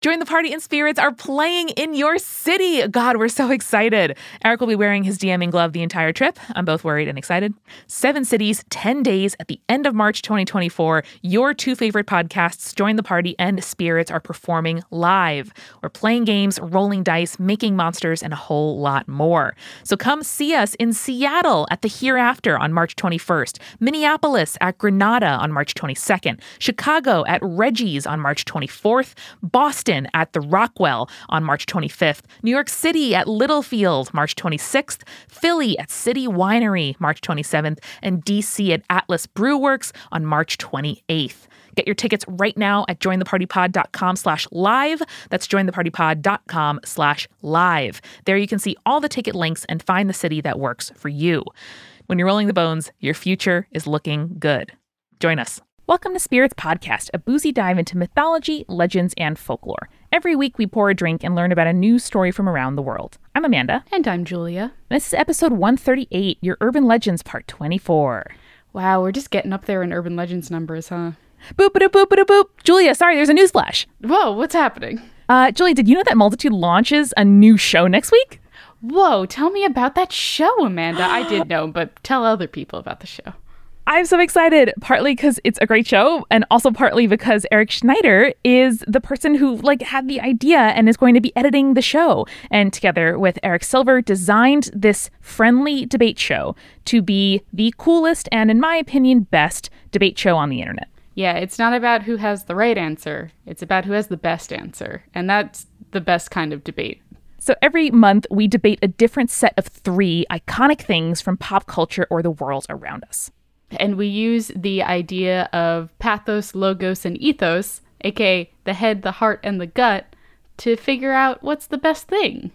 Join the Party and Spirits are playing in your city. God, we're so excited. Eric will be wearing his DMing glove the entire trip. I'm both worried and excited. Seven cities, 10 days at the end of March 2024. Your two favorite podcasts, Join the Party and Spirits, are performing live. We're playing games, rolling dice, making monsters, and a whole lot more. So come see us in Seattle at the Hereafter on March 21st, Minneapolis at Granada on March 22nd, Chicago at Reggie's on March 24th, Boston at the Rockwell on March 25th, New York City at Littlefield March 26th, Philly at City Winery March 27th, and DC at Atlas Brewworks on March 28th. Get your tickets right now at jointhepartypod.com slash live. That's jointhepartypod.com slash live. There you can see all the ticket links and find the city that works for you. When you're rolling the bones, your future is looking good. Join us. Welcome to Spirits Podcast, a boozy dive into mythology, legends, and folklore. Every week we pour a drink and learn about a new story from around the world. I'm Amanda. And I'm Julia. This is episode 138, Your Urban Legends Part 24. Wow, we're just getting up there in urban legends numbers, huh? Boop boop boop boop boop. Julia, sorry, there's a newsflash. Whoa, what's happening? Uh, Julia, did you know that Multitude launches a new show next week? Whoa, tell me about that show, Amanda. I did know, but tell other people about the show. I'm so excited, partly because it's a great show, and also partly because Eric Schneider is the person who like had the idea and is going to be editing the show. And together with Eric Silver, designed this friendly debate show to be the coolest and, in my opinion, best debate show on the internet. Yeah, it's not about who has the right answer. It's about who has the best answer. And that's the best kind of debate. So every month, we debate a different set of three iconic things from pop culture or the world around us. And we use the idea of pathos, logos, and ethos, aka the head, the heart, and the gut, to figure out what's the best thing.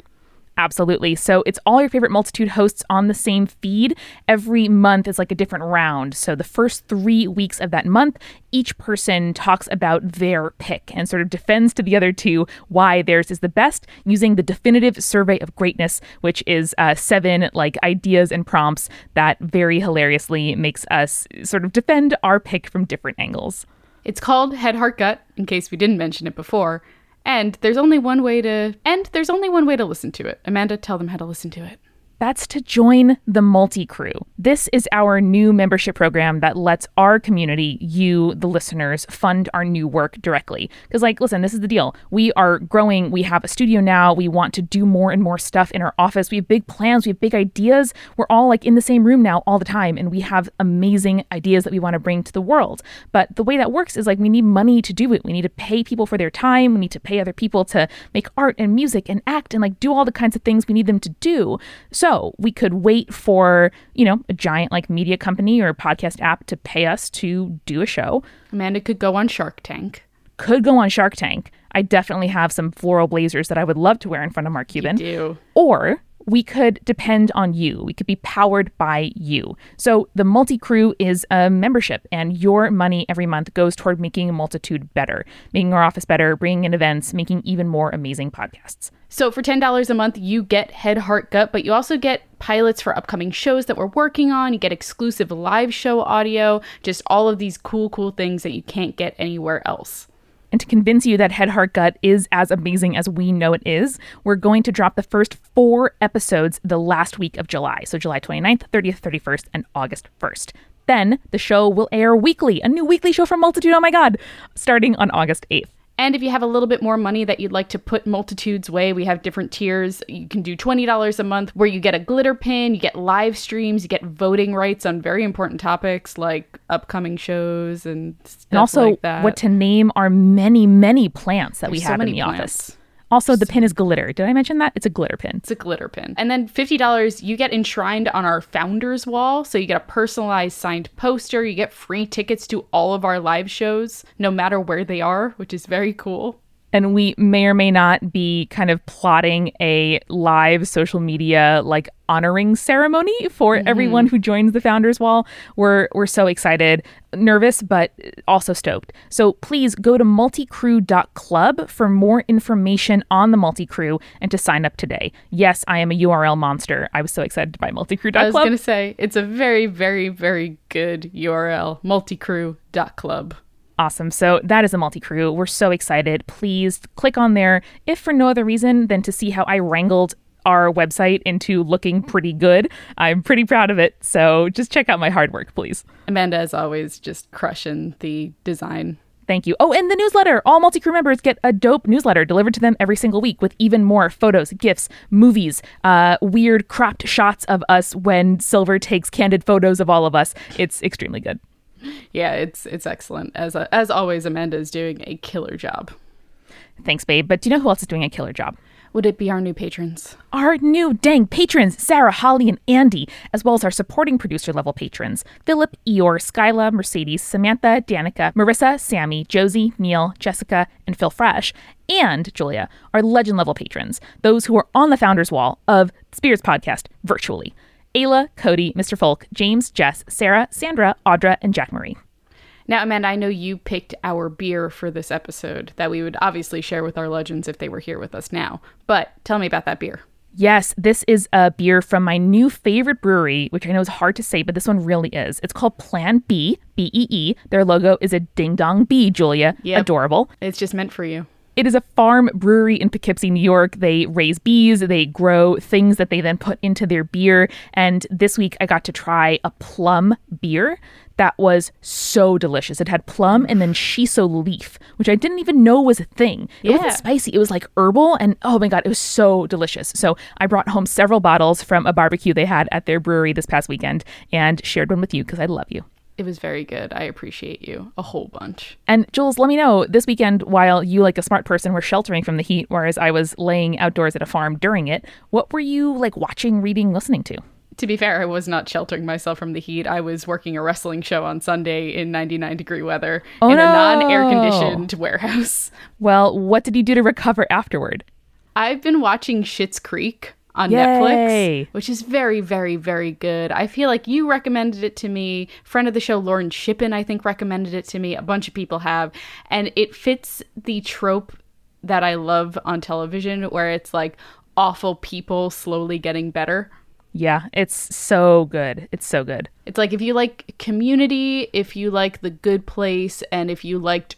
Absolutely. So it's all your favorite multitude hosts on the same feed. Every month is like a different round. So the first three weeks of that month, each person talks about their pick and sort of defends to the other two why theirs is the best using the definitive survey of greatness, which is uh, seven like ideas and prompts that very hilariously makes us sort of defend our pick from different angles. It's called Head Heart Gut, in case we didn't mention it before. And there's only one way to and there's only one way to listen to it. Amanda, tell them how to listen to it. That's to join the Multi Crew. This is our new membership program that lets our community, you, the listeners, fund our new work directly. Because, like, listen, this is the deal. We are growing. We have a studio now. We want to do more and more stuff in our office. We have big plans. We have big ideas. We're all like in the same room now all the time. And we have amazing ideas that we want to bring to the world. But the way that works is like we need money to do it. We need to pay people for their time. We need to pay other people to make art and music and act and like do all the kinds of things we need them to do. So, so we could wait for, you know, a giant like media company or podcast app to pay us to do a show. Amanda could go on Shark Tank. Could go on Shark Tank. I definitely have some floral blazers that I would love to wear in front of Mark Cuban. You do. Or we could depend on you. We could be powered by you. So the multi crew is a membership, and your money every month goes toward making a multitude better, making our office better, bringing in events, making even more amazing podcasts. So for $10 a month, you get Head, Heart, Gut, but you also get pilots for upcoming shows that we're working on. You get exclusive live show audio, just all of these cool, cool things that you can't get anywhere else. And to convince you that Head Heart Gut is as amazing as we know it is, we're going to drop the first four episodes the last week of July. So July 29th, 30th, 31st, and August 1st. Then the show will air weekly, a new weekly show from Multitude. Oh my God, starting on August 8th. And if you have a little bit more money that you'd like to put Multitude's way, we have different tiers. You can do $20 a month where you get a glitter pin, you get live streams, you get voting rights on very important topics like upcoming shows and And also like that. what to name our many, many plants that There's we so have in many the plants. office. Also, the pin is glitter. Did I mention that? It's a glitter pin. It's a glitter pin. And then $50, you get enshrined on our founders wall. So you get a personalized signed poster. You get free tickets to all of our live shows, no matter where they are, which is very cool. And we may or may not be kind of plotting a live social media like honoring ceremony for mm-hmm. everyone who joins the founders wall. We're we're so excited nervous but also stoked. So please go to multicrew.club for more information on the multicrew and to sign up today. Yes i am a url monster. I was so excited to buy multicrew.club I was going to say, it's a very, very, very good URL multicrew.club. Awesome. So that is a multi crew. We're so excited. Please click on there, if for no other reason than to see how I wrangled our website into looking pretty good. I'm pretty proud of it. So just check out my hard work, please. Amanda, as always, just crushing the design. Thank you. Oh, and the newsletter. All multi crew members get a dope newsletter delivered to them every single week with even more photos, gifts, movies, uh, weird cropped shots of us when Silver takes candid photos of all of us. It's extremely good. Yeah, it's it's excellent. As uh, as always, Amanda is doing a killer job. Thanks, babe. But do you know who else is doing a killer job? Would it be our new patrons? Our new dang patrons, Sarah, Holly, and Andy, as well as our supporting producer level patrons, Philip, Eeyore, Skyla, Mercedes, Samantha, Danica, Marissa, Sammy, Josie, Neil, Jessica, and Phil Fresh, and Julia, our legend level patrons, those who are on the founders wall of Spirits Podcast virtually. Ayla, Cody, Mr. Folk, James, Jess, Sarah, Sandra, Audra, and Jack Marie. Now, Amanda, I know you picked our beer for this episode that we would obviously share with our legends if they were here with us now. But tell me about that beer. Yes, this is a beer from my new favorite brewery, which I know is hard to say, but this one really is. It's called Plan B, B E E. Their logo is a ding dong bee, Julia. Yep. Adorable. It's just meant for you. It is a farm brewery in Poughkeepsie, New York. They raise bees, they grow things that they then put into their beer. And this week I got to try a plum beer that was so delicious. It had plum and then shiso leaf, which I didn't even know was a thing. It Yeah. wasn't spicy, it was like herbal. And oh my God, it was so delicious. So I brought home several bottles from a barbecue they had at their brewery this past weekend and shared one with you because I love you. It was very good. I appreciate you a whole bunch. And Jules, let me know this weekend while you, like a smart person, were sheltering from the heat, whereas I was laying outdoors at a farm during it. What were you like watching, reading, listening to? To be fair, I was not sheltering myself from the heat. I was working a wrestling show on Sunday in 99 degree weather Oh, in a non air conditioned warehouse. Well, what did you do to recover afterward? I've been watching Schitt's Creek on Yay. Netflix, which is very, very, very good. I feel like you recommended it to me. Friend of the show, Lauren Shippen, I think, recommended it to me. A bunch of people have. And it fits the trope that I love on television where it's like awful people slowly getting better. Yeah, it's so good. It's so good. It's like if you like community, if you like the good place, and if you liked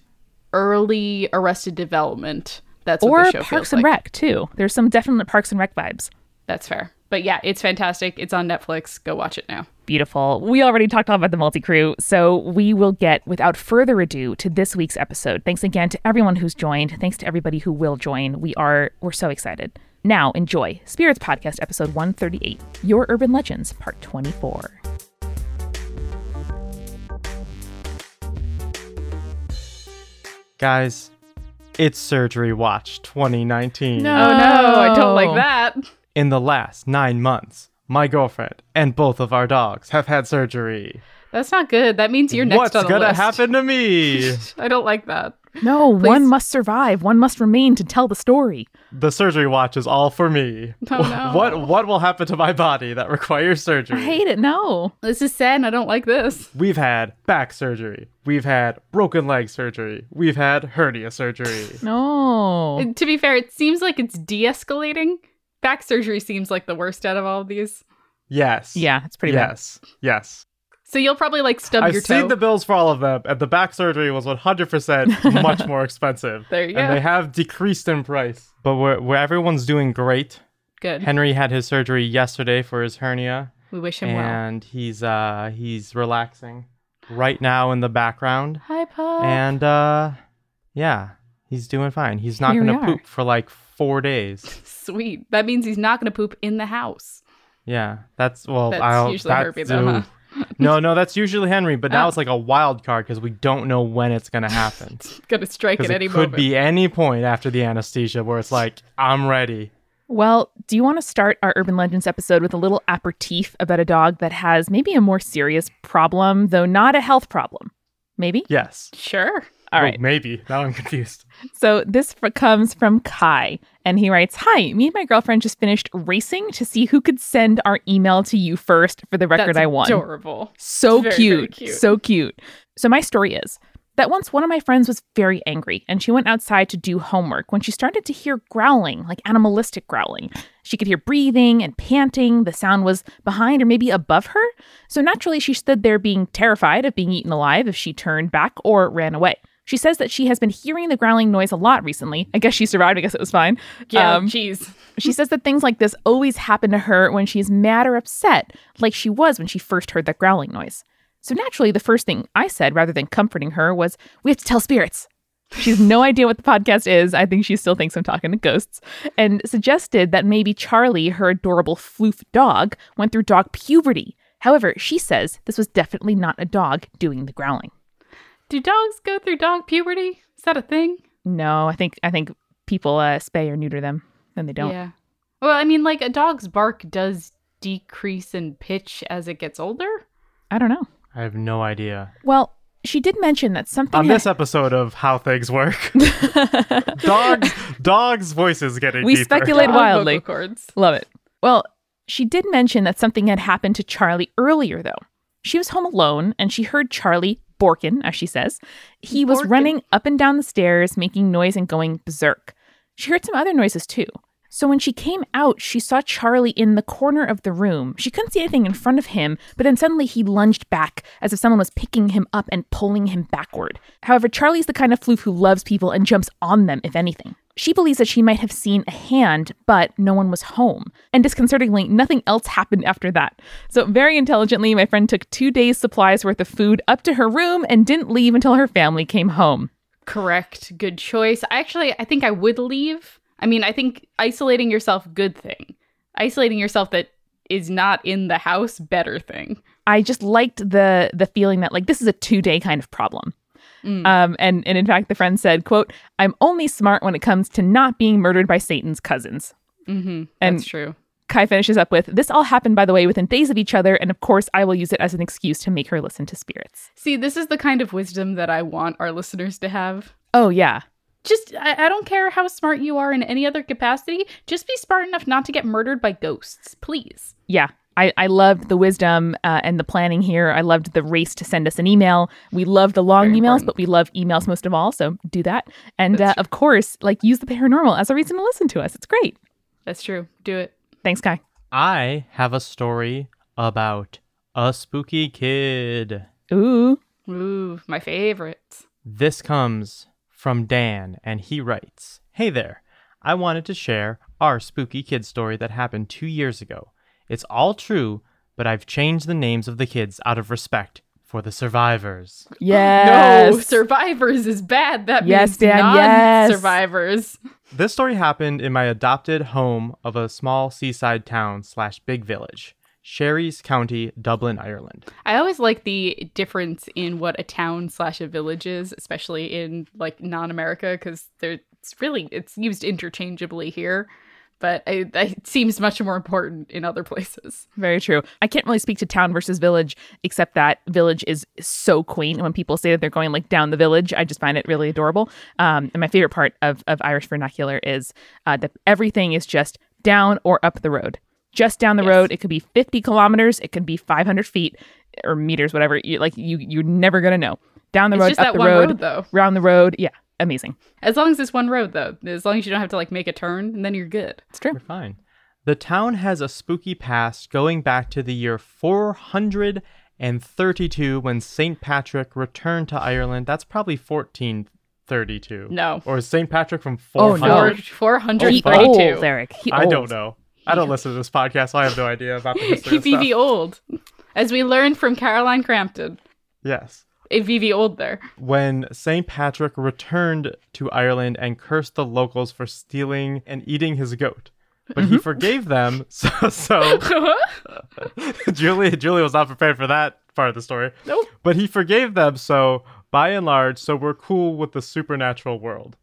early arrested development, that's what Or the show Parks and like. Rec, too. There's some definite Parks and Rec vibes. That's fair. But yeah, it's fantastic. It's on Netflix. Go watch it now. Beautiful. We already talked all about the multi crew, so we will get, without further ado, to this week's episode. Thanks again to everyone who's joined. Thanks to everybody who will join. We are we're so excited. Now enjoy Spirits Podcast episode 138, Your Urban Legends, part 24. Guys, it's Surgery Watch 2019. Oh no, I don't like that. In the last nine months, my girlfriend and both of our dogs have had surgery. That's not good. That means you're next What's on the gonna list. happen to me? I don't like that. No, one must survive. One must remain to tell the story. the surgery watch is all for me. Oh, no. What what will happen to my body that requires surgery? I hate it. No. This is sad and I don't like this. We've had back surgery. We've had broken leg surgery. We've had hernia surgery. No. To be fair, it seems like it's de-escalating. Back surgery seems like the worst out of all of these. Yes. Yeah, it's pretty bad. Yes. Yes. So you'll probably like stub I've your seen the bills for all of them, and the back surgery was 100% much more expensive. There you And go. they have decreased in price. But where, where everyone's doing great. Good. Henry had his surgery yesterday for his hernia, we wish him well. and he's uh he's relaxing right now in the background. Hi, Pop. And uh yeah, he's doing fine. He's not Here gonna poop for like four days. Sweet. That means he's not going to poop in the house. Yeah, that's well. That's I'll, usually that's, Herbie though, huh? no, no, that's usually Henry. But now Oh. it's like a wild card because we don't know when it's gonna happen. Going to strike at it any could moment. be any point after the anesthesia where it's like I'm ready. Well, do you want to start our Urban Legends episode with a little aperitif about a dog that has maybe a more serious problem, though not a health problem? Maybe? Yes. Sure. All Oh, maybe. Now I'm confused. So this f- comes from Kai, and he writes Hi, me and my girlfriend just finished racing to see who could send our email to you first for the record That's I won. adorable. So Very, cute. very cute. So cute. So my story is that once one of my friends was very angry and she went outside to do homework when she started to hear growling, like animalistic growling. She could hear breathing and panting. The sound was behind or maybe above her. So naturally, she stood there being terrified of being eaten alive if she turned back or ran away. She says that she has been hearing the growling noise a lot recently. I guess she survived. I guess it was fine. Yeah, Um, jeez. she says that things like this always happen to her when she's mad or upset, like she was when she first heard that growling noise. So naturally, the first thing I said, rather than comforting her, was, We have to tell spirits. She has no idea what the podcast is. I think she still thinks I'm talking to ghosts. And suggested that maybe Charlie, her adorable floof dog, went through dog puberty. However, she says this was definitely not a dog doing the growling. Do dogs go through dog puberty? Is that a thing? No, I think I think people uh, spay or neuter them, then they don't. Yeah. Well, I mean, like a dog's bark does decrease in pitch as it gets older. I don't know. I have no idea. Well, she did mention that something On had- this episode of How Things Work, dogs, dogs' voices getting We deeper. speculate Dog wildly. vocal cords. Love it. Well, she did mention that something had happened to Charlie earlier, though. She was home alone and she heard Charlie Borkin, as she says. He was Borkin. running up and down the stairs, making noise and going berserk. She heard some other noises too. So when she came out, she saw Charlie in the corner of the room. She couldn't see anything in front of him, but then suddenly he lunged back as if someone was picking him up and pulling him backward. However, Charlie's the kind of floof who loves people and jumps on them, if anything. She believes that she might have seen a hand, but no one was home. And disconcertingly, nothing else happened after that. So, very intelligently, my friend took two days' supplies worth of food up to her room and didn't leave until her family came home. Correct. Good choice. I actually, I think I would leave. I mean, I think isolating yourself, good thing. Isolating yourself that is not in the house, better thing. I just liked the the feeling that like this is a two day kind of problem. Um, and and in fact, the friend said, "quote I'm only smart when it comes to not being murdered by Satan's cousins." Mm-hmm. And- That's true. Kai finishes up with, "This all happened, by the way, within days of each other, and of course, I will use it as an excuse to make her listen to spirits." See, this is the kind of wisdom that I want our listeners to have. Oh yeah, Just, I, I don't care how smart you are in any other capacity. Just be smart enough not to get murdered by ghosts, please. yeah. I, I loved the wisdom uh, and the planning here. I loved the race to send us an email. We love the long Very emails, important. but we love emails most of all. So do that. And uh, of course, like use the paranormal as a reason to listen to us. It's great. That's true. Do it. Thanks, Kai. I have a story about a spooky kid. Ooh. Ooh, my favorite. This comes from Dan, and he writes Hey there. I wanted to share our spooky kid story that happened two years ago. It's all true, but I've changed the names of the kids out of respect for the survivors. Yes. No, survivors is bad. That Yes, means Dan, yes. non-survivors. This story happened in my adopted home of a small seaside town slash big village, Skerries County, Dublin, Ireland. I always like the difference in what a town slash a village is, especially in like non-America, because it's really it's used interchangeably here, but it, it seems much more important in other places. Very true. I can't really speak to town versus village, except that village is so quaint. And when people say that they're going like down the village, I just find it really adorable. Um, and my favorite part of, of Irish vernacular is uh, that everything is just down or up the road. Just down the Yes. road. It could be 50 kilometers. It could be 500 feet or meters, whatever. You, like you, you're never gonna know. Down the It's road, just up that the one road, road, though. round the road. Yeah, amazing. As long as it's one road, though, as long as you don't have to like make a turn, and then you're good. It's true. We're fine. The town has a spooky past going back to the year 432 when St. Patrick returned to Ireland. That's probably 1432. No. Or is St. Patrick from Oh, no. Four, He 432. old, Eric. He I old. don't know. I don't listen to this podcast, so I have no idea about the history of VV stuff. old. As we learned from Caroline Crampton. Yes. A VV old there. When St. Patrick returned to Ireland and cursed the locals for stealing and eating his goat. But he mm-hmm. forgave them, so, so Julie Julie was not prepared for that part of the story. Nope. But he forgave them, so by and large, so we're cool with the supernatural world.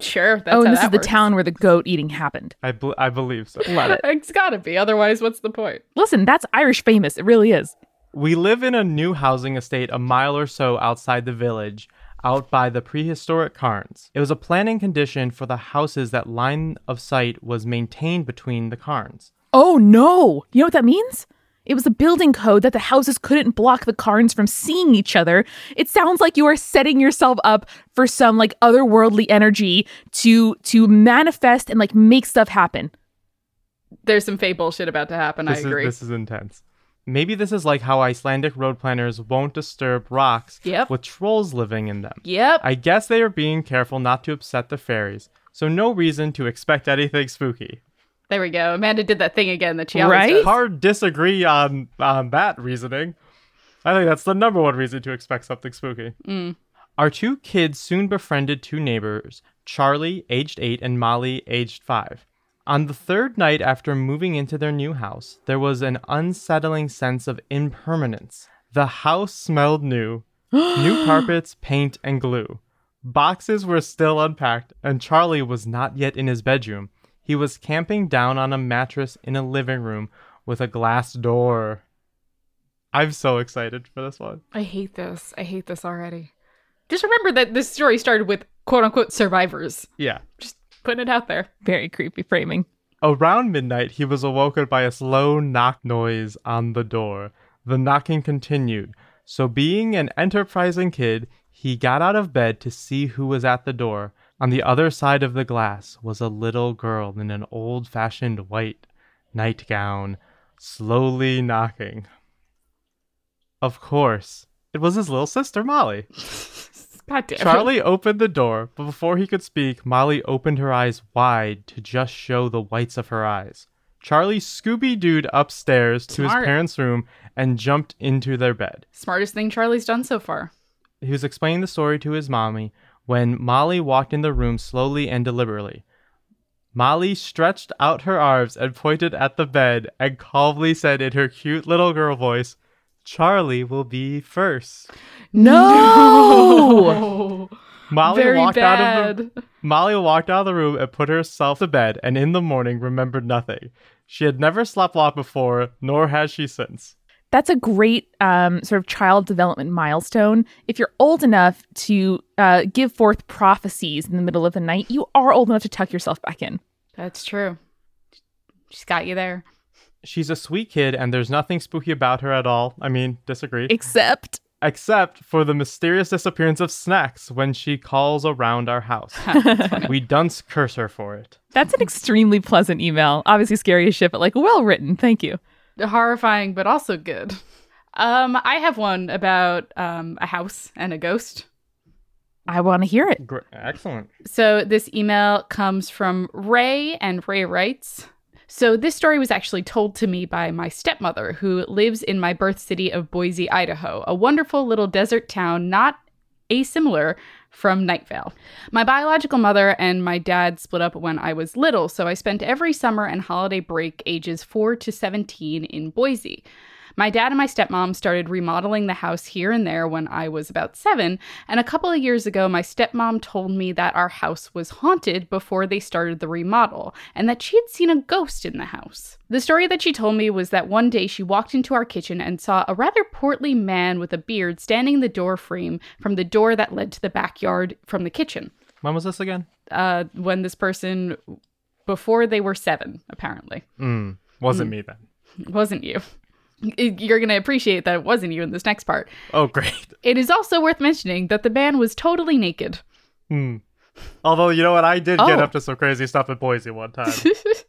Sure. That's Oh, how and this that is the town where the goat eating happened. I bel I believe so. Love it. It's gotta be. Otherwise, what's the point? Listen, that's Irish famous. It really is. We live in a new housing estate a mile or so outside the village, out by the prehistoric cairns. It was a planning condition for the houses that line of sight was maintained between the cairns. Oh no! You know what that means? It was a building code that the houses couldn't block the cairns from seeing each other. It sounds like you are setting yourself up for some like otherworldly energy to to manifest and like make stuff happen. There's some fake bullshit about to happen. This I is agree. this is intense. Maybe this is like how Icelandic road planners won't disturb rocks Yep. with trolls living in them. Yep. I guess they are being careful not to upset the fairies, so no reason to expect anything spooky. there we go. Amanda did that thing again that she always Right? does. Hard disagree on on that reasoning. I think that's the number one reason to expect something spooky. Mm. Our two kids soon befriended two neighbors, Charlie, aged eight, and Molly, aged five. On the third night after moving into their new house, there was an unsettling sense of impermanence. The house smelled new new carpets, paint, and glue. Boxes were still unpacked, and Charlie was not yet in his bedroom. He was camping down on a mattress in a living room with a glass door. I'm so excited for this one. I hate this. I hate this already. Just remember that this story started with quote unquote survivors. Yeah. Just putting it out there. Very creepy framing. Around midnight, he was awoken by a slow knock noise on the door. The knocking continued, so being an enterprising kid, he got out of bed to see who was at the door. On the other side of the glass was a little girl in an old fashioned white nightgown, slowly knocking. Of course, it was his little sister, Molly. God damn it. Charlie opened the door, but before he could speak, Molly opened her eyes wide to just show the whites of her eyes. Charlie Scooby Dooed upstairs to his parents' room and jumped into their bed. Smartest thing Charlie's done so far. He was explaining the story to his mommy when Molly walked in the room slowly and deliberately. Molly stretched out her arms and pointed at the bed and calmly said in her cute little girl voice, Charlie will be first. No! Molly very walked bad. out of the Molly walked out of the room and put herself to bed, and in the morning remembered nothing. She had never slept long before, nor has she since. That's a great um, sort of child development milestone. If you're old enough to uh, give forth prophecies in the middle of the night, you are old enough to tuck yourself back in. That's true. She's got you there. She's a sweet kid, and there's nothing spooky about her at all. I mean, disagree. Except Except for the mysterious disappearance of snacks when she calls around our house. we dunce curse her for it. that's an extremely pleasant email. Obviously scary as shit, but like well written. Thank you. Horrifying, but also good. Um, I have one about um, a house and a ghost. I want to hear it. Gr- excellent. So this email comes from Ray, and Ray writes So this story was actually told to me by my stepmother, who lives in my birth city of Boise, Idaho, a wonderful little desert town not asimilar from Night Vale. My biological mother and my dad split up when I was little, so I spent every summer and holiday break ages 4 to 17 in Boise. My dad and my stepmom started remodeling the house here and there when I was about seven, and a couple of years ago, my stepmom told me that our house was haunted before they started the remodel, and that she had seen a ghost in the house. The story that she told me was that one day she walked into our kitchen and saw a rather portly man with a beard standing in the door frame from the door that led to the backyard from the kitchen. When was this again? Uh, when this person, before they were seven, apparently. Mm, wasn't me then. Wasn't you. You're going to appreciate that it wasn't you in this next part. Oh, great. It is also worth mentioning that the man was totally naked. Hmm. Although, you know what? I did get Oh. up to some crazy stuff in Boise one time.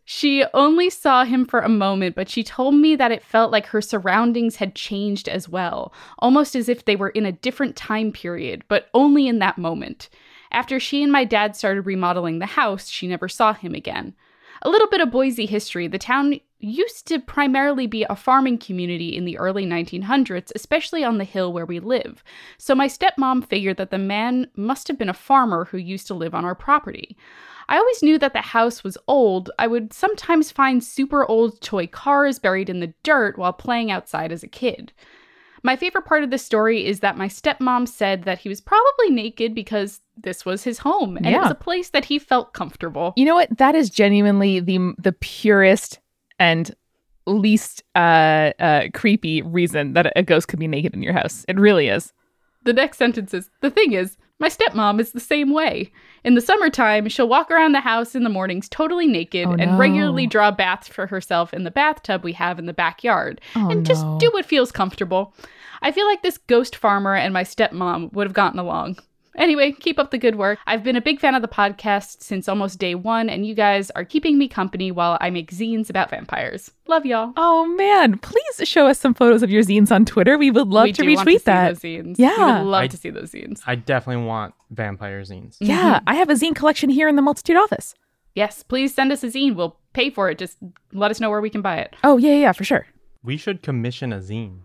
She only saw him for a moment, but she told me that it felt like her surroundings had changed as well, almost as if they were in a different time period, but only in that moment. After she and my dad started remodeling the house, she never saw him again. A little bit of Boise history. The town used to primarily be a farming community in the early 1900s, especially on the hill where we live. So my stepmom figured that the man must have been a farmer who used to live on our property. I always knew that the house was old. I would sometimes find super old toy cars buried in the dirt while playing outside as a kid. My favorite part of this story is that my stepmom said that he was probably naked because this was his home and it was a place that he felt comfortable. You know what? That is genuinely the the purest and least uh, uh, creepy reason that a ghost could be naked in your house. It really is. The next sentence is The thing is, my stepmom is the same way. In the summertime, she'll walk around the house in the mornings totally naked Oh, and no. regularly draw baths for herself in the bathtub we have in the backyard Oh, and just no. do what feels comfortable. I feel like this ghost farmer and my stepmom would have gotten along. Anyway, keep up the good work. I've been a big fan of the podcast since almost day one, and you guys are keeping me company while I make zines about vampires. Love y'all. Oh man, please show us some photos of your zines on Twitter. We would love we to do retweet want to see that. those zines. Yeah. we would love I- to see those zines. I definitely want vampire zines. Yeah, mm-hmm. I have a zine collection here in the Multitude office. Yes, please send us a zine. We'll pay for it. Just let us know where we can buy it. Oh yeah, yeah, yeah, for sure. We should commission a zine.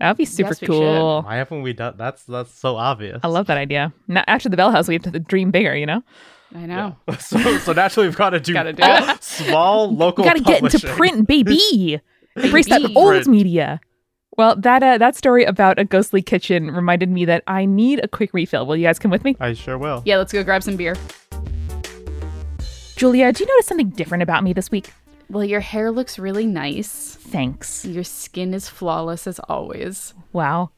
That'd be super Yes, we cool. Why haven't we done that's that's so obvious. I love that idea. Now, after the Bell House, we have to dream bigger, you know? I know. so so naturally we've got to do, Gotta do it. small local We gotta get into publishing. print, baby. Embrace that old Print. media. Well, that uh, that story about a ghostly kitchen reminded me that I need a quick refill. Will you guys come with me? I sure will. Yeah, let's go grab some beer. Julia, do you notice something different about me this week? Well, your hair looks really nice. Thanks. Your skin is flawless as always. Wow.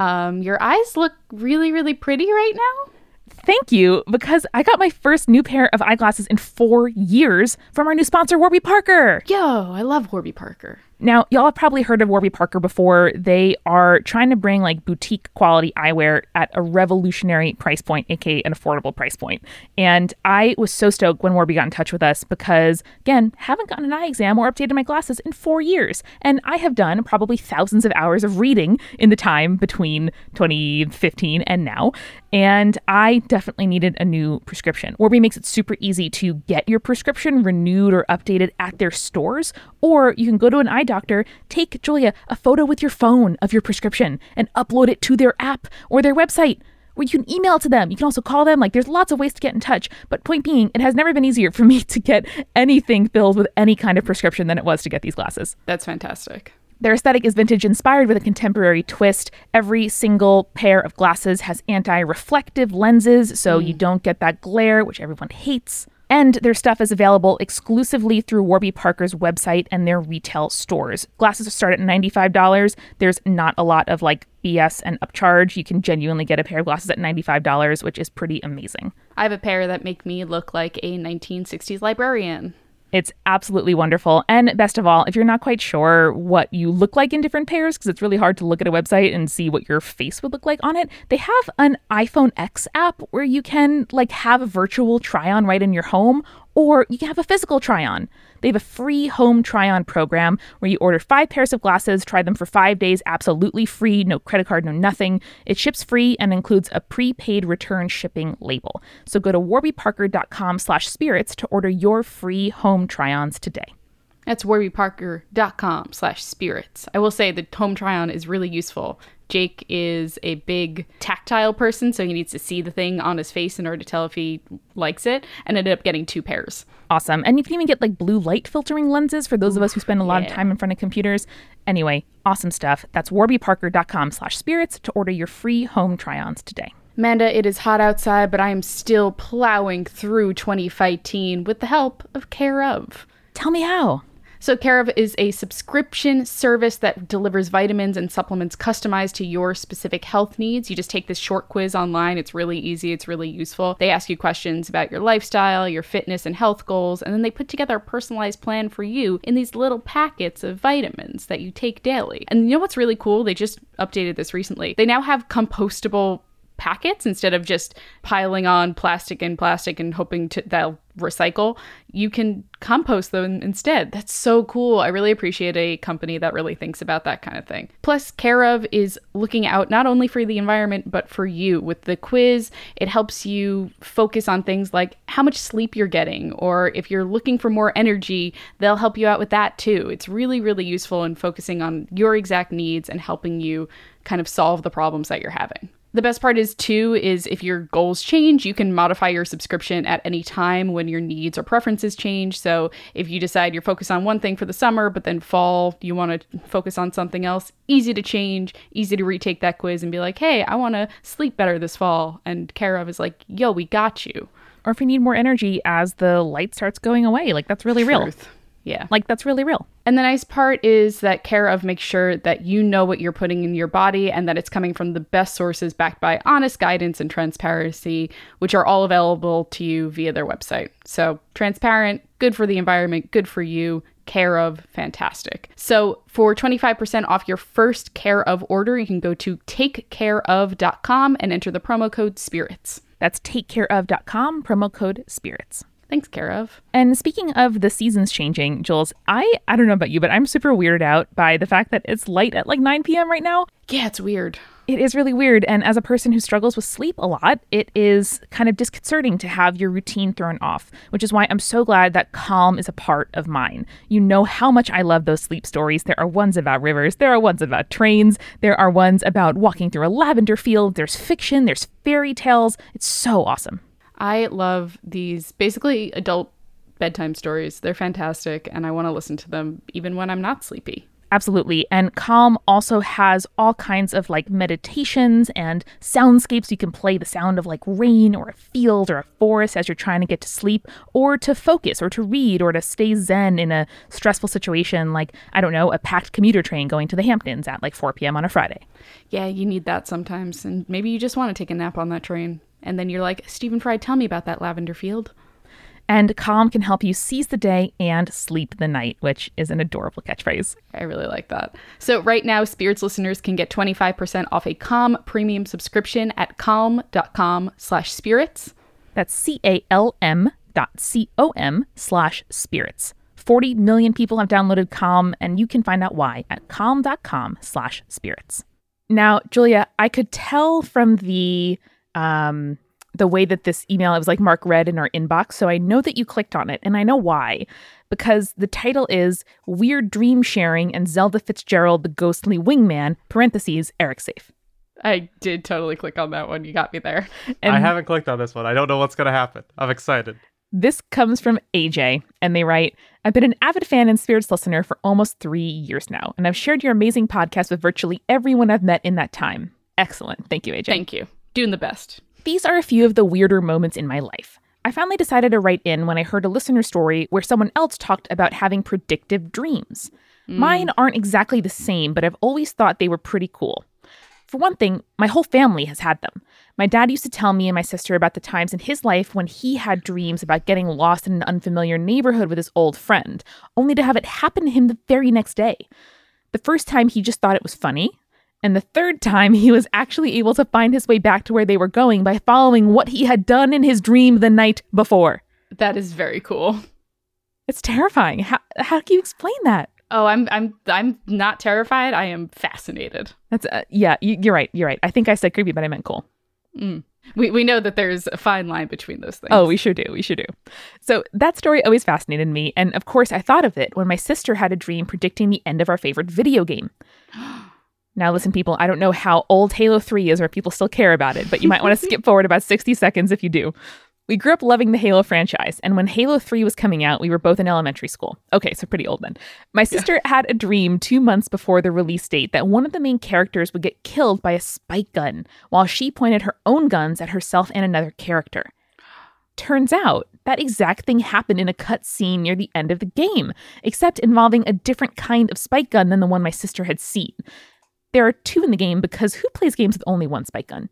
Um, your eyes look really, really pretty right now. Thank you, because I got my first new pair of eyeglasses in four years from our new sponsor, Warby Parker. Yo, I love Warby Parker. Now, y'all have probably heard of Warby Parker before. They are trying to bring like boutique quality eyewear at a revolutionary price point, aka an affordable price point. And I was so stoked when Warby got in touch with us because, again, haven't gotten an eye exam or updated my glasses in four years. And I have done probably thousands of hours of reading in the time between 2015 and now. And I definitely needed a new prescription. Warby makes it super easy to get your prescription renewed or updated at their stores, or you can go to an eye doctor, take Julia a photo with your phone of your prescription and upload it to their app or their website. Or you can email to them. You can also call them. Like, there's lots of ways to get in touch. But point being, it has never been easier for me to get anything filled with any kind of prescription than it was to get these glasses. That's fantastic. Their aesthetic is vintage inspired with a contemporary twist. Every single pair of glasses has anti reflective lenses, so hmm. you don't get that glare, which everyone hates. And their stuff is available exclusively through Warby Parker's website and their retail stores. Glasses start at $95. There's not a lot of like BS and upcharge. You can genuinely get a pair of glasses at $95, which is pretty amazing. I have a pair that make me look like a 1960s librarian. It's absolutely wonderful. And best of all, if you're not quite sure what you look like in different pairs, because it's really hard to look at a website and see what your face would look like on it, they have an iPhone X app where you can like have a virtual try on right in your home, or you can have a physical try on. They have a free home try on program where you order five pairs of glasses, try them for five days absolutely free, no credit card, no nothing. It ships free and includes a prepaid return shipping label. So go to warbyparker.com slash spirits to order your free home try ons today. That's warbyparker.com slash spirits. I will say the home try-on is really useful. Jake is a big tactile person, so he needs to see the thing on his face in order to tell if he likes it, and ended up getting two pairs. Awesome. And you can even get like blue light filtering lenses for those of us who spend a lot of time in front of computers. Anyway, awesome stuff. That's warbyparker.com slash spirits to order your free home try-ons today. Amanda, it is hot outside, but I am still plowing through 2015 with the help of Care of. Tell me how. So, Care of is a subscription service that delivers vitamins and supplements customized to your specific health needs. You just take this short quiz online. It's really easy, it's really useful. They ask you questions about your lifestyle, your fitness, and health goals, and then they put together a personalized plan for you in these little packets of vitamins that you take daily. And you know what's really cool? They just updated this recently. They now have compostable packets instead of just piling on plastic and plastic and hoping to they'll recycle you can compost them instead. That's so cool. I really appreciate a company that really thinks about that kind of thing. Plus care of is looking out not only for the environment but for you. With the quiz it helps you focus on things like how much sleep you're getting or if you're looking for more energy they'll help you out with that too. It's really really useful in focusing on your exact needs and helping you kind of solve the problems that you're having the best part is too is if your goals change, you can modify your subscription at any time when your needs or preferences change. So if you decide you're focused on one thing for the summer, but then fall you want to focus on something else, easy to change, easy to retake that quiz and be like, "Hey, I want to sleep better this fall." And Care of is like, "Yo, we got you." Or if you need more energy as the light starts going away. Like that's really real. Yeah. Like that's really real. And the nice part is that Care of makes sure that you know what you're putting in your body and that it's coming from the best sources backed by honest guidance and transparency, which are all available to you via their website. So transparent, good for the environment, good for you. care of fantastic. So for 25% off your first care of order, you can go to takecareof.com and enter the promo code SPIRITS. That's takecareof.com, promo code SPIRITS. Thanks, care of. And speaking of the seasons changing, Jules, I I don't know about you, but I'm super weirded out by the fact that it's light at like 9 p.m. right now. Yeah, it's weird. It is really weird. And as a person who struggles with sleep a lot, it is kind of disconcerting to have your routine thrown off, which is why I'm so glad that Calm is a part of mine. You know how much I love those sleep stories. There are ones about rivers, there are ones about trains, there are ones about walking through a lavender field, there's fiction, there's fairy tales. It's so awesome. I love these basically adult bedtime stories. They're fantastic, and I want to listen to them even when I'm not sleepy. Absolutely. And Calm also has all kinds of like meditations and soundscapes. You can play the sound of like rain or a field or a forest as you're trying to get to sleep or to focus or to read or to stay zen in a stressful situation like, I don't know, a packed commuter train going to the Hamptons at like 4 p.m. on a Friday. Yeah, you need that sometimes. And maybe you just want to take a nap on that train. And then you're like, Stephen Fry, tell me about that lavender field. And Calm can help you seize the day and sleep the night, which is an adorable catchphrase. I really like that. So, right now, Spirits listeners can get 25% off a Calm premium subscription at calm.com slash spirits. That's C A L M dot C O M slash spirits. 40 million people have downloaded Calm, and you can find out why at calm.com slash spirits. Now, Julia, I could tell from the um, the way that this email it was like Mark read in our inbox. So I know that you clicked on it and I know why. Because the title is Weird Dream Sharing and Zelda Fitzgerald the Ghostly Wingman, parentheses, Eric Safe. I did totally click on that one. You got me there. And I haven't clicked on this one. I don't know what's going to happen. I'm excited. This comes from AJ, and they write I've been an avid fan and spirits listener for almost three years now, and I've shared your amazing podcast with virtually everyone I've met in that time. Excellent. Thank you, AJ. Thank you. Doing the best. These are a few of the weirder moments in my life. I finally decided to write in when I heard a listener story where someone else talked about having predictive dreams. Mm. Mine aren't exactly the same, but I've always thought they were pretty cool. For one thing, my whole family has had them. My dad used to tell me and my sister about the times in his life when he had dreams about getting lost in an unfamiliar neighborhood with his old friend, only to have it happen to him the very next day. The first time he just thought it was funny, and the third time, he was actually able to find his way back to where they were going by following what he had done in his dream the night before. That is very cool. It's terrifying. How, how can you explain that? Oh, I'm I'm I'm not terrified. I am fascinated. That's uh, yeah, you, you're right. You're right. I think I said creepy, but I meant cool. We we know that there's a fine line between those things. Oh, we sure do. We sure do. So that story always fascinated me, and of course, I thought of it when my sister had a dream predicting the end of our favorite video game. Now, listen, people, I don't know how old Halo 3 is or if people still care about it, but you might want to skip forward about 60 seconds if you do. We grew up loving the Halo franchise, and when Halo 3 was coming out, we were both in elementary school. Okay, so pretty old then. My sister had a dream two months before the release date that one of the main characters would get killed by a spike gun while she pointed her own guns at herself and another character. Turns out that exact thing happened in a cut scene near the end of the game, except involving a different kind of spike gun than the one my sister had seen. There are two in the game because who plays games with only one spike gun?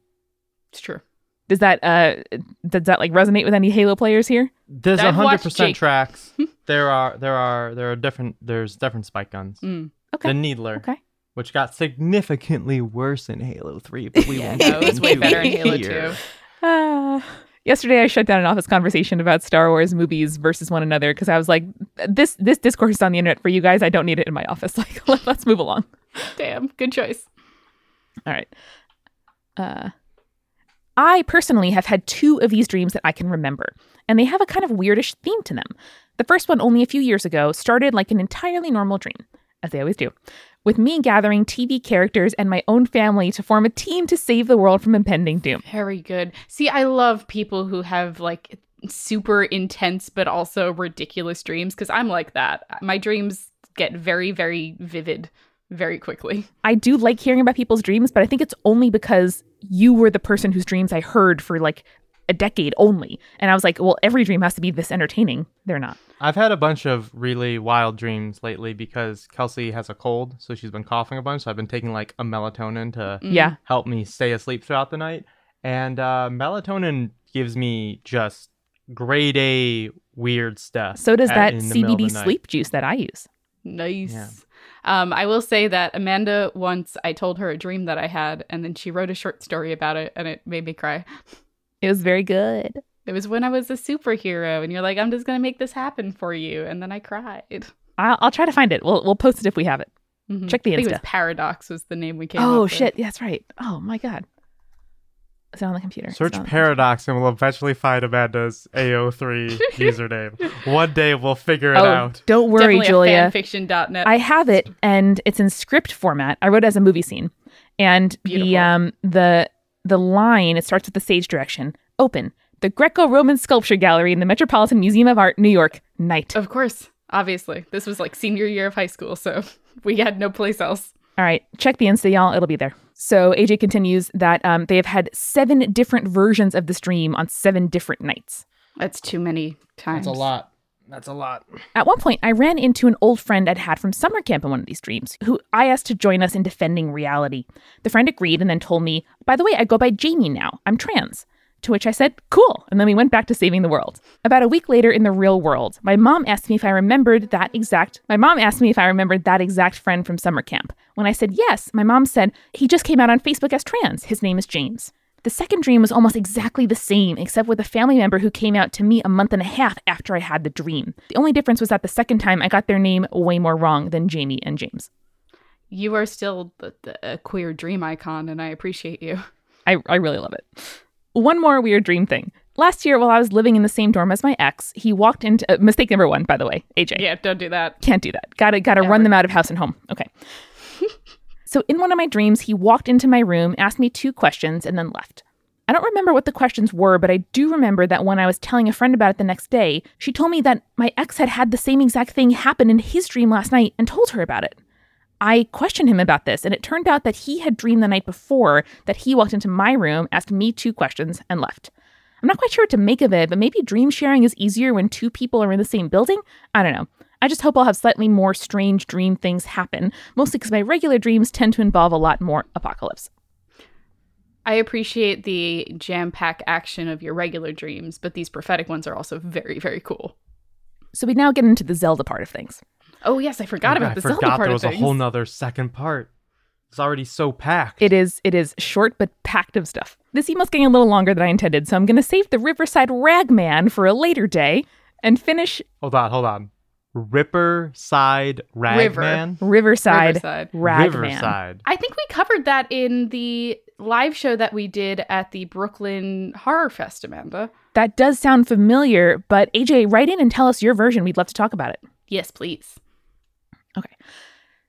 it's true. Does that uh does that like resonate with any Halo players here? There's a I've hundred watched percent tracks. there are there are there are different there's different spike guns. Mm. Okay. The Needler, Okay. which got significantly worse in Halo Three, but we Yeah, won't no, get it was way better in Halo 2. Uh, yesterday I shut down an office conversation about Star Wars movies versus one another because I was like, this this discourse is on the internet for you guys. I don't need it in my office. Like, let, let's move along. Damn, good choice. All right. Uh, I personally have had two of these dreams that I can remember, and they have a kind of weirdish theme to them. The first one, only a few years ago, started like an entirely normal dream, as they always do, with me gathering TV characters and my own family to form a team to save the world from impending doom. Very good. See, I love people who have like super intense but also ridiculous dreams because I'm like that. My dreams get very, very vivid very quickly. I do like hearing about people's dreams, but I think it's only because you were the person whose dreams I heard for like a decade only. And I was like, well, every dream has to be this entertaining. They're not. I've had a bunch of really wild dreams lately because Kelsey has a cold, so she's been coughing a bunch. So I've been taking like a melatonin to Yeah. help me stay asleep throughout the night. And uh, melatonin gives me just grade A weird stuff. So does at- that in the middle of CBD sleep juice that I use. Nice. Yeah. Um, I will say that Amanda once I told her a dream that I had, and then she wrote a short story about it, and it made me cry. It was very good. It was when I was a superhero, and you're like, "I'm just gonna make this happen for you," and then I cried. I'll, I'll try to find it. We'll we'll post it if we have it. Mhm. Check the I think it Insta. was Paradox was the name we came. Oh up with. shit, that's right. Oh my god. Is it on the computer? Search It's on- Paradox and we'll eventually find Amanda's AO3 username. One day we'll figure it Oh, out. don't worry, Definitely Julia. a fanfiction.net. I have it, and it's in script format. I wrote it as a movie scene, and the um the the line it starts with the stage direction. Open the Greco-Roman Sculpture Gallery in the Metropolitan Museum of Art, New York. Night. of course, obviously, this was like senior year of high school, so we had no place else. All right, check the Insta, y'all. It'll be there. So AJ continues that um, they have had seven different versions of this dream on seven different nights. That's too many times. That's a lot. That's a lot. At one point, I ran into an old friend I'd had from summer camp in one of these dreams, who I asked to join us in defending reality. The friend agreed and then told me, By the way, I go by Jamie now. I'm trans. To which I said, Cool. And then we went back to saving the world. About a week later in the real world, my mom asked me if I remembered that exact my mom asked me if I remembered that exact friend from summer camp. When I said yes, my mom said, He just came out on Facebook as trans. His name is James. The second dream was almost exactly the same, except with a family member who came out to me a month and a half after I had the dream. The only difference was that the second time I got their name way more wrong than Jamie and James. You are still the, the, a queer dream icon, and I appreciate you. I, I really love it. One more weird dream thing. Last year, while I was living in the same dorm as my ex, he walked into uh, mistake number one, by the way, AJ. Yeah, don't do that. Can't do that. Gotta gotta run them out of house and home. Okay. So in one of my dreams, he walked into my room, asked me two questions, and then left. I don't remember what the questions were, but I do remember that when I was telling a friend about it the next day, she told me that my ex had had the same exact thing happen in his dream last night and told her about it. I questioned him about this, and it turned out that he had dreamed the night before that he walked into my room, asked me two questions, and left. I'm not quite sure what to make of it, but maybe dream sharing is easier when two people are in the same building? I don't know. I just hope I'll have slightly more strange dream things happen, mostly because my regular dreams tend to involve a lot more apocalypse. I appreciate the jam pack action of your regular dreams, but these prophetic ones are also very, very cool. So we now get into the Zelda part of things. Oh yes, I forgot about I the forgot Zelda part there was a whole nother second part. It's already so packed. It is it is short but packed of stuff. This email's getting a little longer than I intended, so I'm going to save the Riverside Ragman for a later day and finish hold on, hold on. Riverside River. Ragman? Riverside, Riverside. Ragman. Riverside. I think we covered that in the live show that we did at the Brooklyn Horror Fest, Amanda. That does sound familiar, but AJ, write in and tell us your version. We'd love to talk about it. Yes, please. Okay.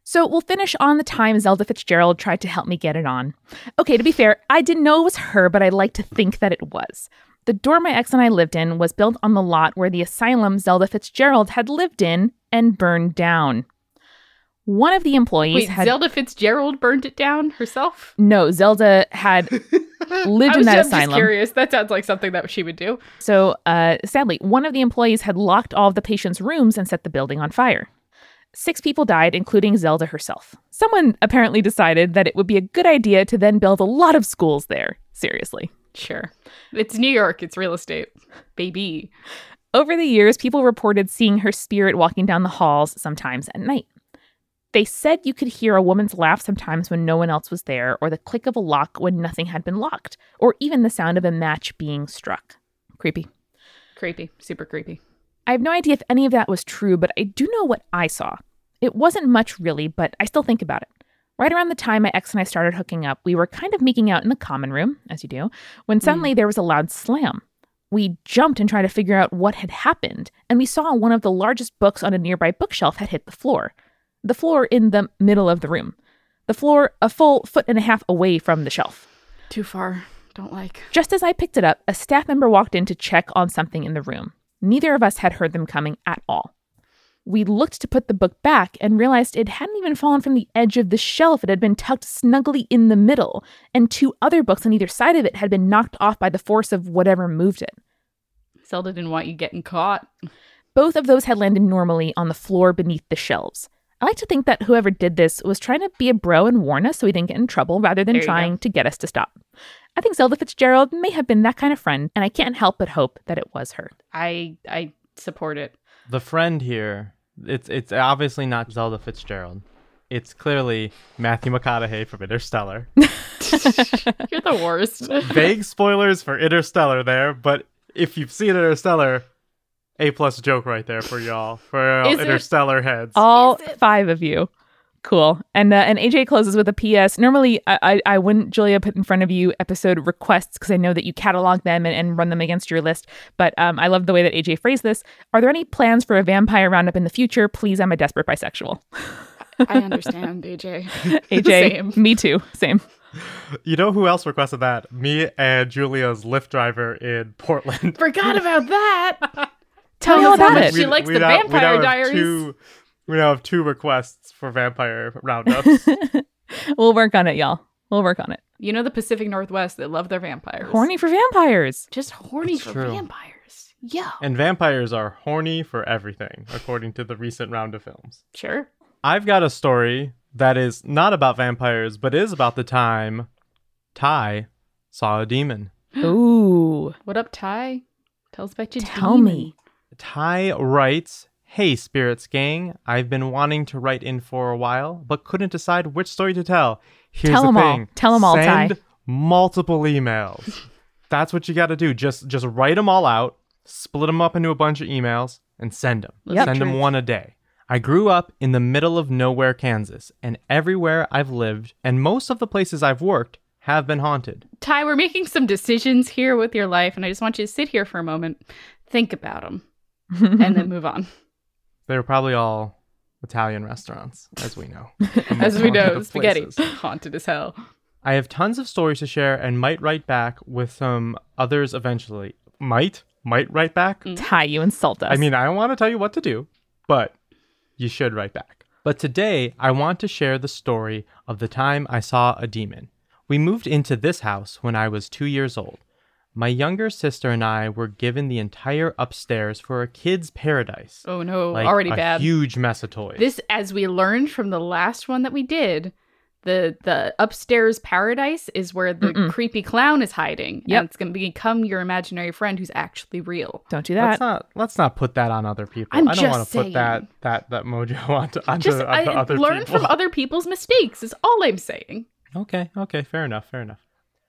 So we'll finish on the time Zelda Fitzgerald tried to help me get it on. Okay, to be fair, I didn't know it was her, but I like to think that it was. The dorm my ex and I lived in was built on the lot where the asylum Zelda Fitzgerald had lived in and burned down. One of the employees Wait, had Zelda Fitzgerald burned it down herself? no, Zelda had lived in that just, asylum. I'm just curious. That sounds like something that she would do. So, uh, sadly, one of the employees had locked all of the patients' rooms and set the building on fire. Six people died, including Zelda herself. Someone apparently decided that it would be a good idea to then build a lot of schools there. Seriously. Sure. It's New York. It's real estate. Baby. Over the years, people reported seeing her spirit walking down the halls, sometimes at night. They said you could hear a woman's laugh sometimes when no one else was there, or the click of a lock when nothing had been locked, or even the sound of a match being struck. Creepy. Creepy. Super creepy. I have no idea if any of that was true, but I do know what I saw. It wasn't much really, but I still think about it. Right around the time my ex and I started hooking up, we were kind of making out in the common room, as you do, when hmm. suddenly there was a loud slam. We jumped and tried to figure out what had happened, and we saw one of the largest books on a nearby bookshelf had hit the floor. The floor in the middle of the room. The floor a full foot and a half away from the shelf. Too far. Don't like. Just as I picked it up, a staff member walked in to check on something in the room. Neither of us had heard them coming at all. We looked to put the book back and realized it hadn't even fallen from the edge of the shelf. It had been tucked snugly in the middle, and two other books on either side of it had been knocked off by the force of whatever moved it. Zelda didn't want you getting caught. Both of those had landed normally on the floor beneath the shelves. I like to think that whoever did this was trying to be a bro and warn us so we didn't get in trouble rather than There you go. trying to get us to stop. I think Zelda Fitzgerald may have been that kind of friend, and I can't help but hope that it was her. I I support it. The friend here, it's it's obviously not Zelda Fitzgerald. It's clearly Matthew McConaughey from Interstellar. You're the worst. Vague spoilers for Interstellar there, but if you've seen Interstellar, A plus joke right there for y'all, for y'all Is it- Interstellar heads. All five of you. Cool. And uh, and AJ closes with a PS. Normally, I, I, I wouldn't, Julia, put in front of you episode requests because I know that you catalog them and, and run them against your list. But um, I love the way that AJ phrased this. Are there any plans for a vampire roundup in the future? Please, I'm a desperate bisexual. I understand, AJ. AJ, Same. me too. Same. You know who else requested that? Me and Julia's Lyft driver in Portland. Forgot about that. Tell me all about it. She likes the now- now Vampire have Diaries. Two, we now have two requests for vampire roundups. We'll work on it, y'all. We'll work on it. You know the Pacific Northwest, they love their vampires. Horny for vampires. Just horny It's for true. vampires. Yeah. and vampires are horny for everything, according to the recent round of films. Sure. I've got a story that is not about vampires, but is about the time Ty saw a demon. Ooh. What up, Ty? Tell us about your Tell demon. me. Ty writes, Hey, Spirits Gang, I've been wanting to write in for a while, but couldn't decide which story to tell. Here's Tell the 'em all. thing. Tell 'em all, Ty. Send multiple emails. That's what you got to do. Just just write them all out, split them up into a bunch of emails, and send them. Yep. Send them one a day. I grew up in the middle of nowhere, Kansas, and everywhere I've lived, and most of the places I've worked, have been haunted. Ty, we're making some decisions here with your life, and I just want you to sit here for a moment, think about them, and then move on. They were probably all Italian restaurants, as we know. As we know, Haunted spaghetti places. haunted as hell. I have tons of stories to share and might write back with some others eventually. Might? Might write back? Mm. Ty, you insult us. I mean, I don't want to tell you what to do, but you should write back. But today, I want to share the story of the time I saw a demon. We moved into this house when I was two years old. My younger sister and I were given the entire upstairs for a kid's paradise. Oh no, Like already a bad. huge mess of toys. This, as we learned from the last one that we did, the the upstairs paradise is where the Mm-mm. creepy clown is hiding. Yeah, it's going to become your imaginary friend who's actually real. don't do that. let's that. not let's not put that on other people. I'm I don't want to put that that that mojo onto onto, Just onto I, other learn people. from other people's mistakes. Is all I'm saying. Okay, okay, fair enough, fair enough.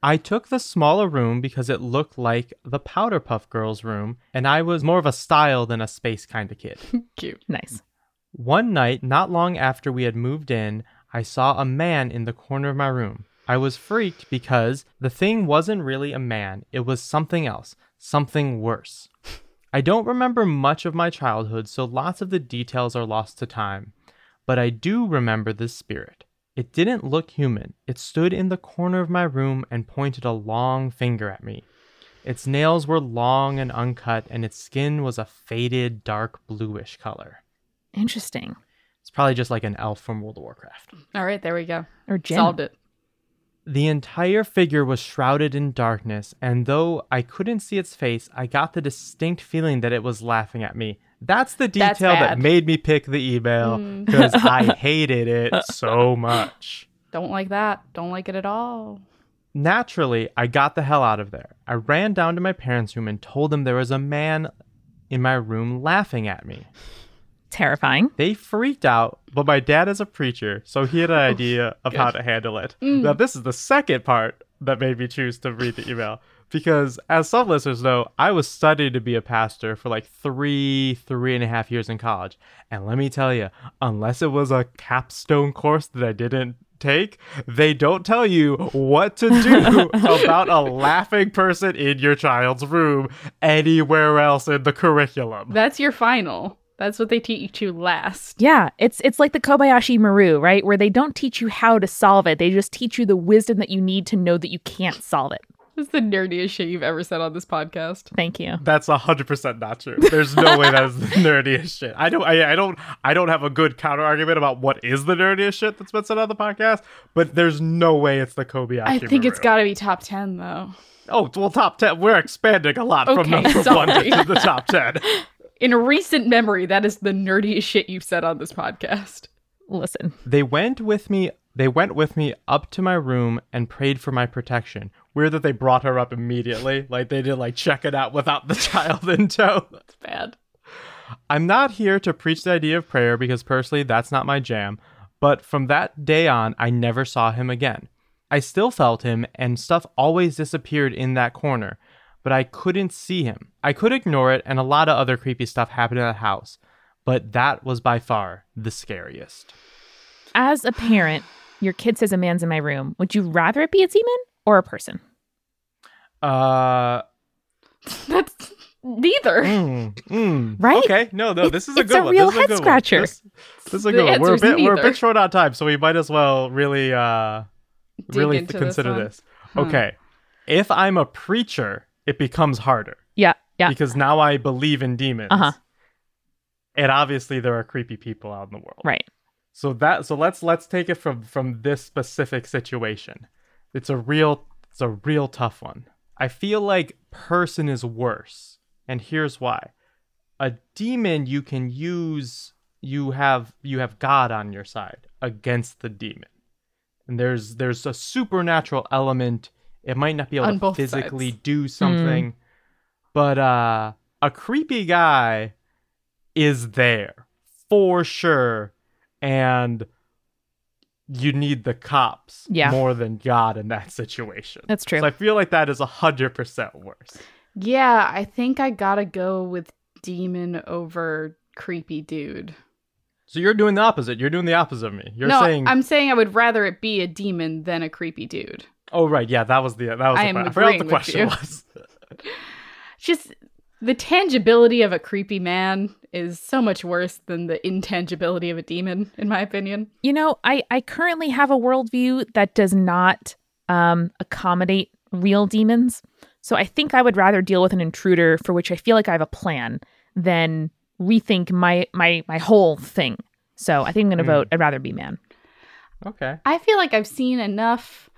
I took the smaller room because it looked like the Powerpuff Girls room, and I was more of a style than a space kind of kid. Cute. nice. One night, not long after we had moved in, I saw a man in the corner of my room. I was freaked because the thing wasn't really a man, it was something else, something worse. I don't remember much of my childhood, so lots of the details are lost to time, but I do remember the spirit. It didn't look human. It stood in the corner of my room and pointed a long finger at me. Its nails were long and uncut, and its skin was a faded, dark bluish color. Interesting. It's probably just like an elf from World of Warcraft. All right, there we go. Or Jim. Solved it. The entire figure was shrouded in darkness, and though I couldn't see its face, I got the distinct feeling that it was laughing at me. That's the That's detail that made me pick the email Mm. because I hated it so much. Don't like that. Don't like it at all. Naturally, I got the hell out of there. I ran down to my parents' room and told them there was a man in my room laughing at me. Terrifying. They freaked out, but my dad is a preacher, so he had an idea of how to handle it. Now, this is the second part that made me choose to read the email. Because, as some listeners know, I was studying to be a pastor for like three, three and a half years in college. And let me tell you, unless it was a capstone course that I didn't take, they don't tell you what to do about a laughing person in your child's room anywhere else in the curriculum. That's your final. That's what they teach you last. Yeah, it's it's like the Kobayashi Maru, right? Where they don't teach you how to solve it. They just teach you the wisdom that you need to know that you can't solve it. This is the nerdiest shit you've ever said on this podcast. Thank you. That's hundred percent not true. There's no way that is the nerdiest shit. I don't. I, I don't. I don't have a good counter argument about what is the nerdiest shit that's been said on the podcast. But there's no way it's the Kobayashi. I think it's got to be top 10, though. Oh well, top ten. We're expanding a lot from Okay, number one sorry. to the top ten. In recent memory, that is the nerdiest shit you've said on this podcast. Listen, They went with me. They went with me up to my room and prayed for my protection, Weird that they brought her up immediately. Like they did like check it out without the child in tow. That's bad. I'm not here to preach the idea of prayer because personally that's not my jam, but from that day on, I never saw him again. I still felt him, and stuff always disappeared in that corner, but I couldn't see him. I could ignore it, and a lot of other creepy stuff happened in that house, but that was by far the scariest. As a parent, your kid says a man's in my room. Would you rather it be a demon or a person? Uh, That's neither. mm, mm. Right? Okay, no, no, this is a it's good a one. real this is a head good one. scratcher. This, this is a The good one. We're a answer's bit, we're a bit short on time, so we might as well really, uh, Dig really th- consider one. this. Okay, if I'm a preacher, it becomes harder. Yeah, yeah. because now I believe in demons. Uh-huh. And obviously there are creepy people out in the world. Right. So that so let's let's take it from from this specific situation. It's a real it's a real tough one. I feel like person is worse. And here's why. A demon you can use you have you have God on your side against the demon. And there's there's a supernatural element. It might not be able On to physically sides. do something, but uh a creepy guy is there for sure and you need the cops Yeah. more than God in that situation. That's true. So I feel like that is a hundred percent worse. Yeah, I think I gotta go with demon over creepy dude. So you're doing the opposite. You're doing the opposite of me. You're no, saying, I'm saying I would rather it be a demon than a creepy dude. "Oh right, yeah, that was the that was I the am I forgot what the question was." Just the tangibility of a creepy man is so much worse than the intangibility of a demon, in my opinion. You know, I, I currently have a worldview that does not um, accommodate real demons. So I think I would rather deal with an intruder for which I feel like I have a plan than rethink my my my whole thing. So I think I'm going to Hmm. vote. I'd rather be man. okay. I feel like I've seen enough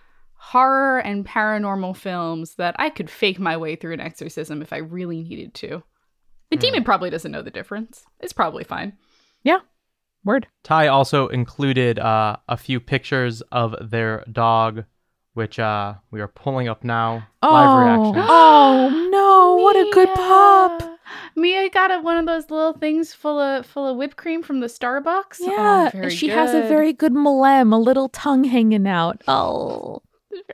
horror and paranormal films that I could fake my way through an exorcism if I really needed to. The Hmm. demon probably doesn't know the difference. It's probably fine. Yeah. Word. Ty also included uh, a few pictures of their dog, which uh, we are pulling up now. Oh. Live reaction. oh no! What a good pop. Mia. Mia got a, one of those little things full of full of whipped cream from the Starbucks. Oh, Yeah, very she has a very good mlem, a little tongue hanging out. Oh,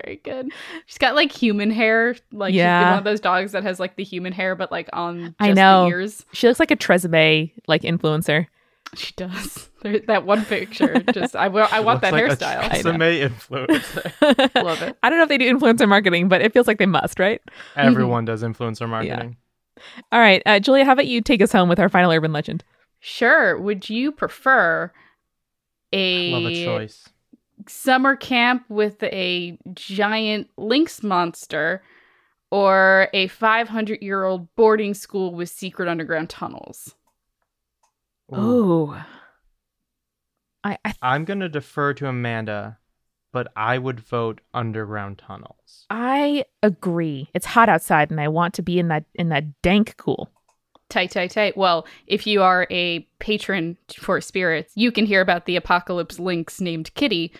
very good. She's got like human hair, like she's Yeah. one of those dogs that has like the human hair, but like on just I know. the ears. she looks like a Tresemme like influencer. She does. There, that one picture, just I, wa- I want that like hairstyle. A Tresemme influencer. Love it. I don't know if they do influencer marketing, but it feels like they must, right? Everyone does influencer marketing. All right, uh, Julia, how about you take us home with our final urban legend? Sure. Would you prefer a, Love a choice. Summer camp with a giant lynx monster or a 500 year old boarding school with secret underground tunnels? Oh, I, I I'm gonna defer to Amanda, but I would vote underground tunnels. I agree. It's hot outside, and I want to be in that in that dank cool. Tight, tight, tight. Well, if you are a patron for spirits, you can hear about the apocalypse lynx named Kitty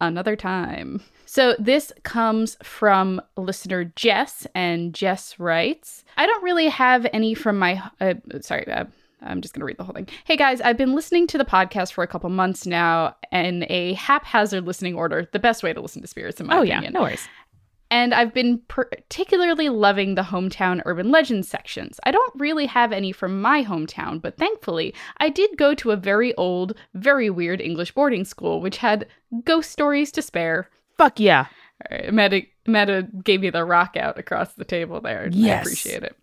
another time. So this comes from listener Jess, and Jess writes, I don't really have any from my. Uh, sorry, uh, I'm just going to read the whole thing. Hey guys, I've been listening to the podcast for a couple months now in a haphazard listening order, the best way to listen to spirits, in my oh opinion. yeah, no worries. And I've been particularly loving the hometown urban legends sections. I don't really have any from my hometown, but thankfully, I did go to a very old, very weird English boarding school, which had ghost stories to spare. Fuck yeah. All right, Meta, Meta gave me the rock out across the table there. and I appreciate it.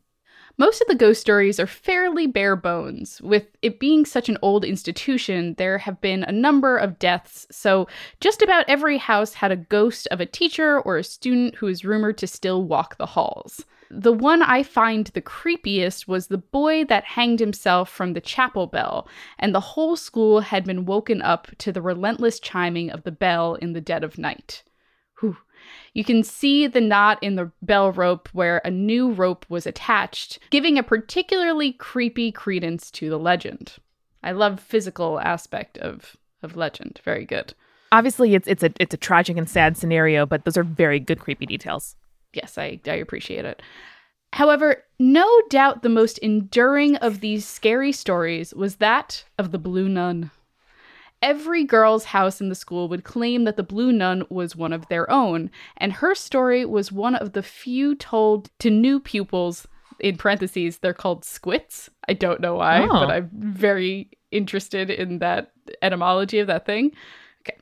Most of the ghost stories are fairly bare bones. With it being such an old institution, there have been a number of deaths, so just about every house had a ghost of a teacher or a student who is rumored to still walk the halls. The one I find the creepiest was the boy that hanged himself from the chapel bell, and the whole school had been woken up to the relentless chiming of the bell in the dead of night. You can see the knot in the bell rope where a new rope was attached, giving a particularly creepy credence to the legend. I love physical aspect of of legend. Very good. Obviously, it's it's a it's a tragic and sad scenario, but those are very good creepy details. Yes, I, I appreciate it. However, no doubt the most enduring of these scary stories was that of the Blue Nun. Every girl's house in the school would claim that the Blue Nun was one of their own, and her story was one of the few told to new pupils. In parentheses, they're called squits. I don't know why, Oh. but I'm very interested in that etymology of that thing. Okay.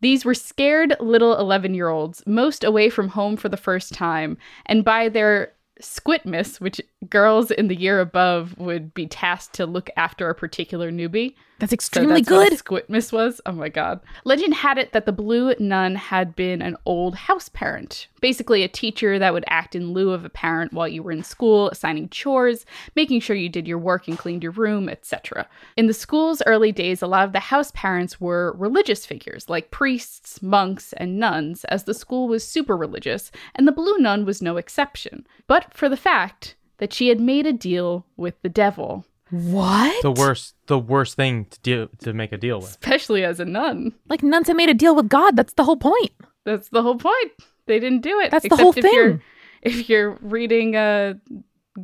These were scared little 11 year olds, most away from home for the first time, and by their squitmas, which girls in the year above would be tasked to look after a particular newbie. That's So extremely that's what good. Squitmas was. Oh my god. Legend had it that the blue nun had been an old house parent, basically a teacher that would act in lieu of a parent while you were in school, assigning chores, making sure you did your work and cleaned your room, etc. In the school's early days, a lot of the house parents were religious figures like priests, monks, and nuns, as the school was super religious, and the blue nun was no exception. But for the fact that she had made a deal with the devil, What? The worst, the worst thing to deal to make a deal with. especially as a nun. Like nuns have made a deal with God. That's the whole point. That's the whole point. They didn't do it. That's the whole Except if You're, thing. if you're reading uh,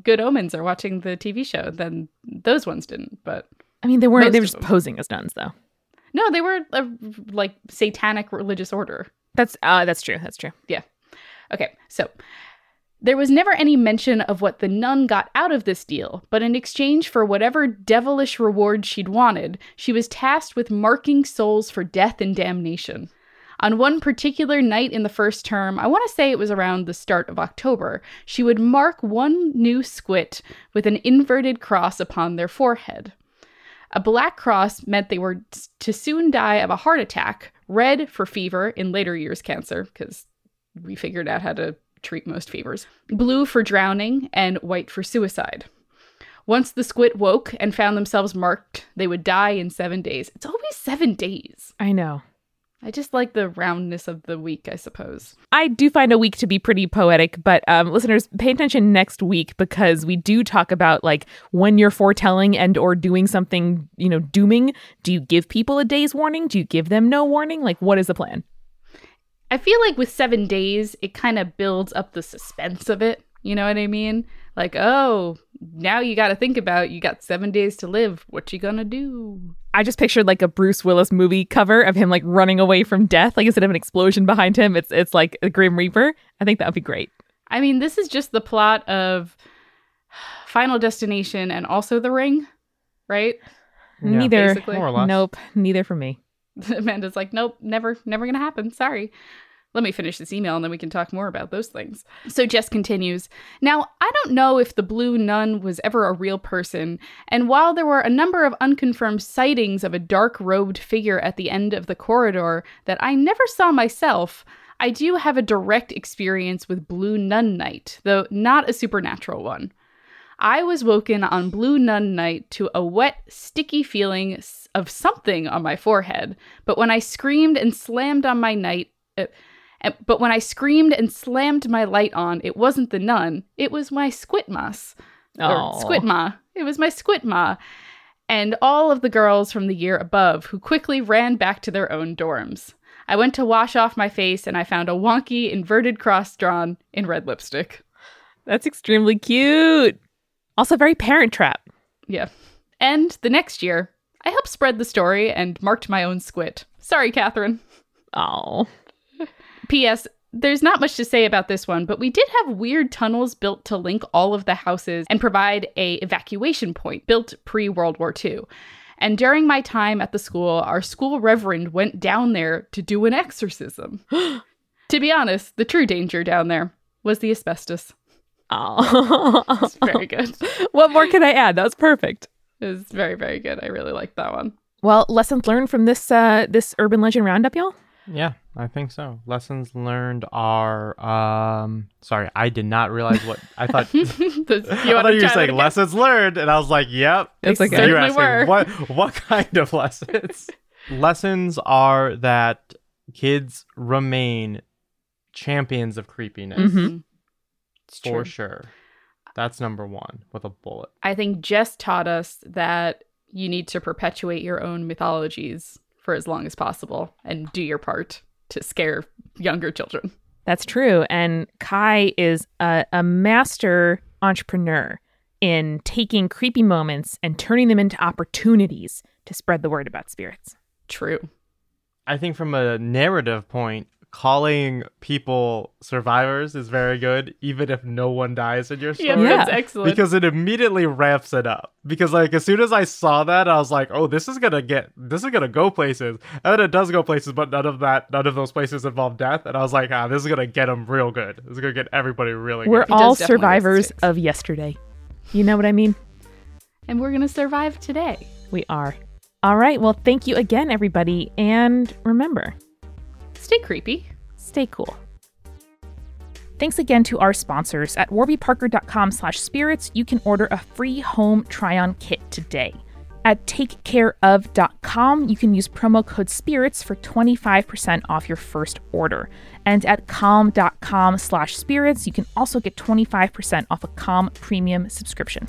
Good Omens or watching the TV show, then those ones didn't. But I mean, they weren't. They were just them. posing as nuns, though. no, they were a like satanic religious order. That's uh, that's true. That's true. Yeah. Okay, so there was never any mention of what the nun got out of this deal, but in exchange for whatever devilish reward she'd wanted, she was tasked with marking souls for death and damnation. On one particular night in the first term, I want to say it was around the start of October, she would mark one new squit with an inverted cross upon their forehead. A black cross meant they were to soon die of a heart attack, red for fever, in later years cancer, because we figured out how to treat most fevers, blue for drowning, and white for suicide. Once the squit woke and found themselves marked, they would die in seven days. It's always seven days. I know. I just like the roundness of the week, I suppose. I do find a week to be pretty poetic, but um, listeners, pay attention next week because we do talk about like when you're foretelling and or doing something, you know, dooming. Do you give people a day's warning? Do you give them no warning? Like, what is the plan? I feel like with seven days, it kind of builds up the suspense of it. You know what I mean? Like, oh, now you got to think about you got seven days to live. What you gonna do? I just pictured like a Bruce Willis movie cover of him like running away from death. Like instead of an explosion behind him, it's it's like a Grim Reaper. I think that would be great. I mean, this is just the plot of Final Destination and also The Ring, right? Yeah, neither. basically. more or less. Nope. Neither for me. Amanda's like, nope, never, never gonna happen. Sorry. Let me finish this email and then we can talk more about those things. So Jess continues Now, I don't know if the Blue Nun was ever a real person, and while there were a number of unconfirmed sightings of a dark robed figure at the end of the corridor that I never saw myself, I do have a direct experience with Blue Nun Night, though not a supernatural one. I was woken on Blue Nun Night to a wet, sticky feeling of something on my forehead. But when I screamed and slammed on my night, uh, uh, but when I screamed and slammed my light on, it wasn't the nun. It was my squitmas. Aw. squitma. It was my squitma. And all of the girls from the year above who quickly ran back to their own dorms. I went to wash off my face and I found a wonky inverted cross drawn in red lipstick. That's extremely cute. Also, very Parent Trap. Yeah. And the next year, I helped spread the story and marked my own squit. Sorry, Catherine. Oh, P.S. There's not much to say about this one, but we did have weird tunnels built to link all of the houses and provide a evacuation point built pre World War II. And during my time at the school, our school reverend went down there to do an exorcism. to be honest, the true danger down there was the asbestos. Oh. It's very good. what more can I add? That was perfect. It was very, very good. I really liked that one. Well, lessons learned from this uh this urban legend roundup, y'all. Yeah, I think so. Lessons learned are um sorry, I did not realize what I thought The- I you thought you were try that saying lessons learned and I was like, "Yep." It's They okay. You're certainly asking were. what what kind of lessons? lessons are that kids remain champions of creepiness Mhm. It's for true. sure. That's number 1 with a bullet. I think Jess taught us that you need to perpetuate your own mythologies for as long as possible and do your part to scare younger children. That's true. And Kai is a, a master entrepreneur in taking creepy moments and turning them into opportunities to spread the word about spirits. True. I think from a narrative point, calling people survivors is very good, even if no one dies in your story. Yeah, Yeah. that's excellent. Because it immediately ramps it up. Because like as soon as I saw that, I was like, "Oh, this is gonna get, this is gonna go places." And it does go places, but none of that, none of those places involve death. And I was like, "Ah, this is gonna get them real good. This is gonna get everybody really We're good." does all survivors of yesterday. You know what I mean? and we're going to survive today. We are. All right. Well, thank you again, everybody. And remember, Stay creepy. stay cool. Thanks again to our sponsors. At warbyparker.com slash spirits, you can order a free home try-on kit today. At takecareof.com, you can use promo code SPIRITS for 25% off your first order. And at calm.com slash spirits, you can also get 25% off a Calm premium subscription.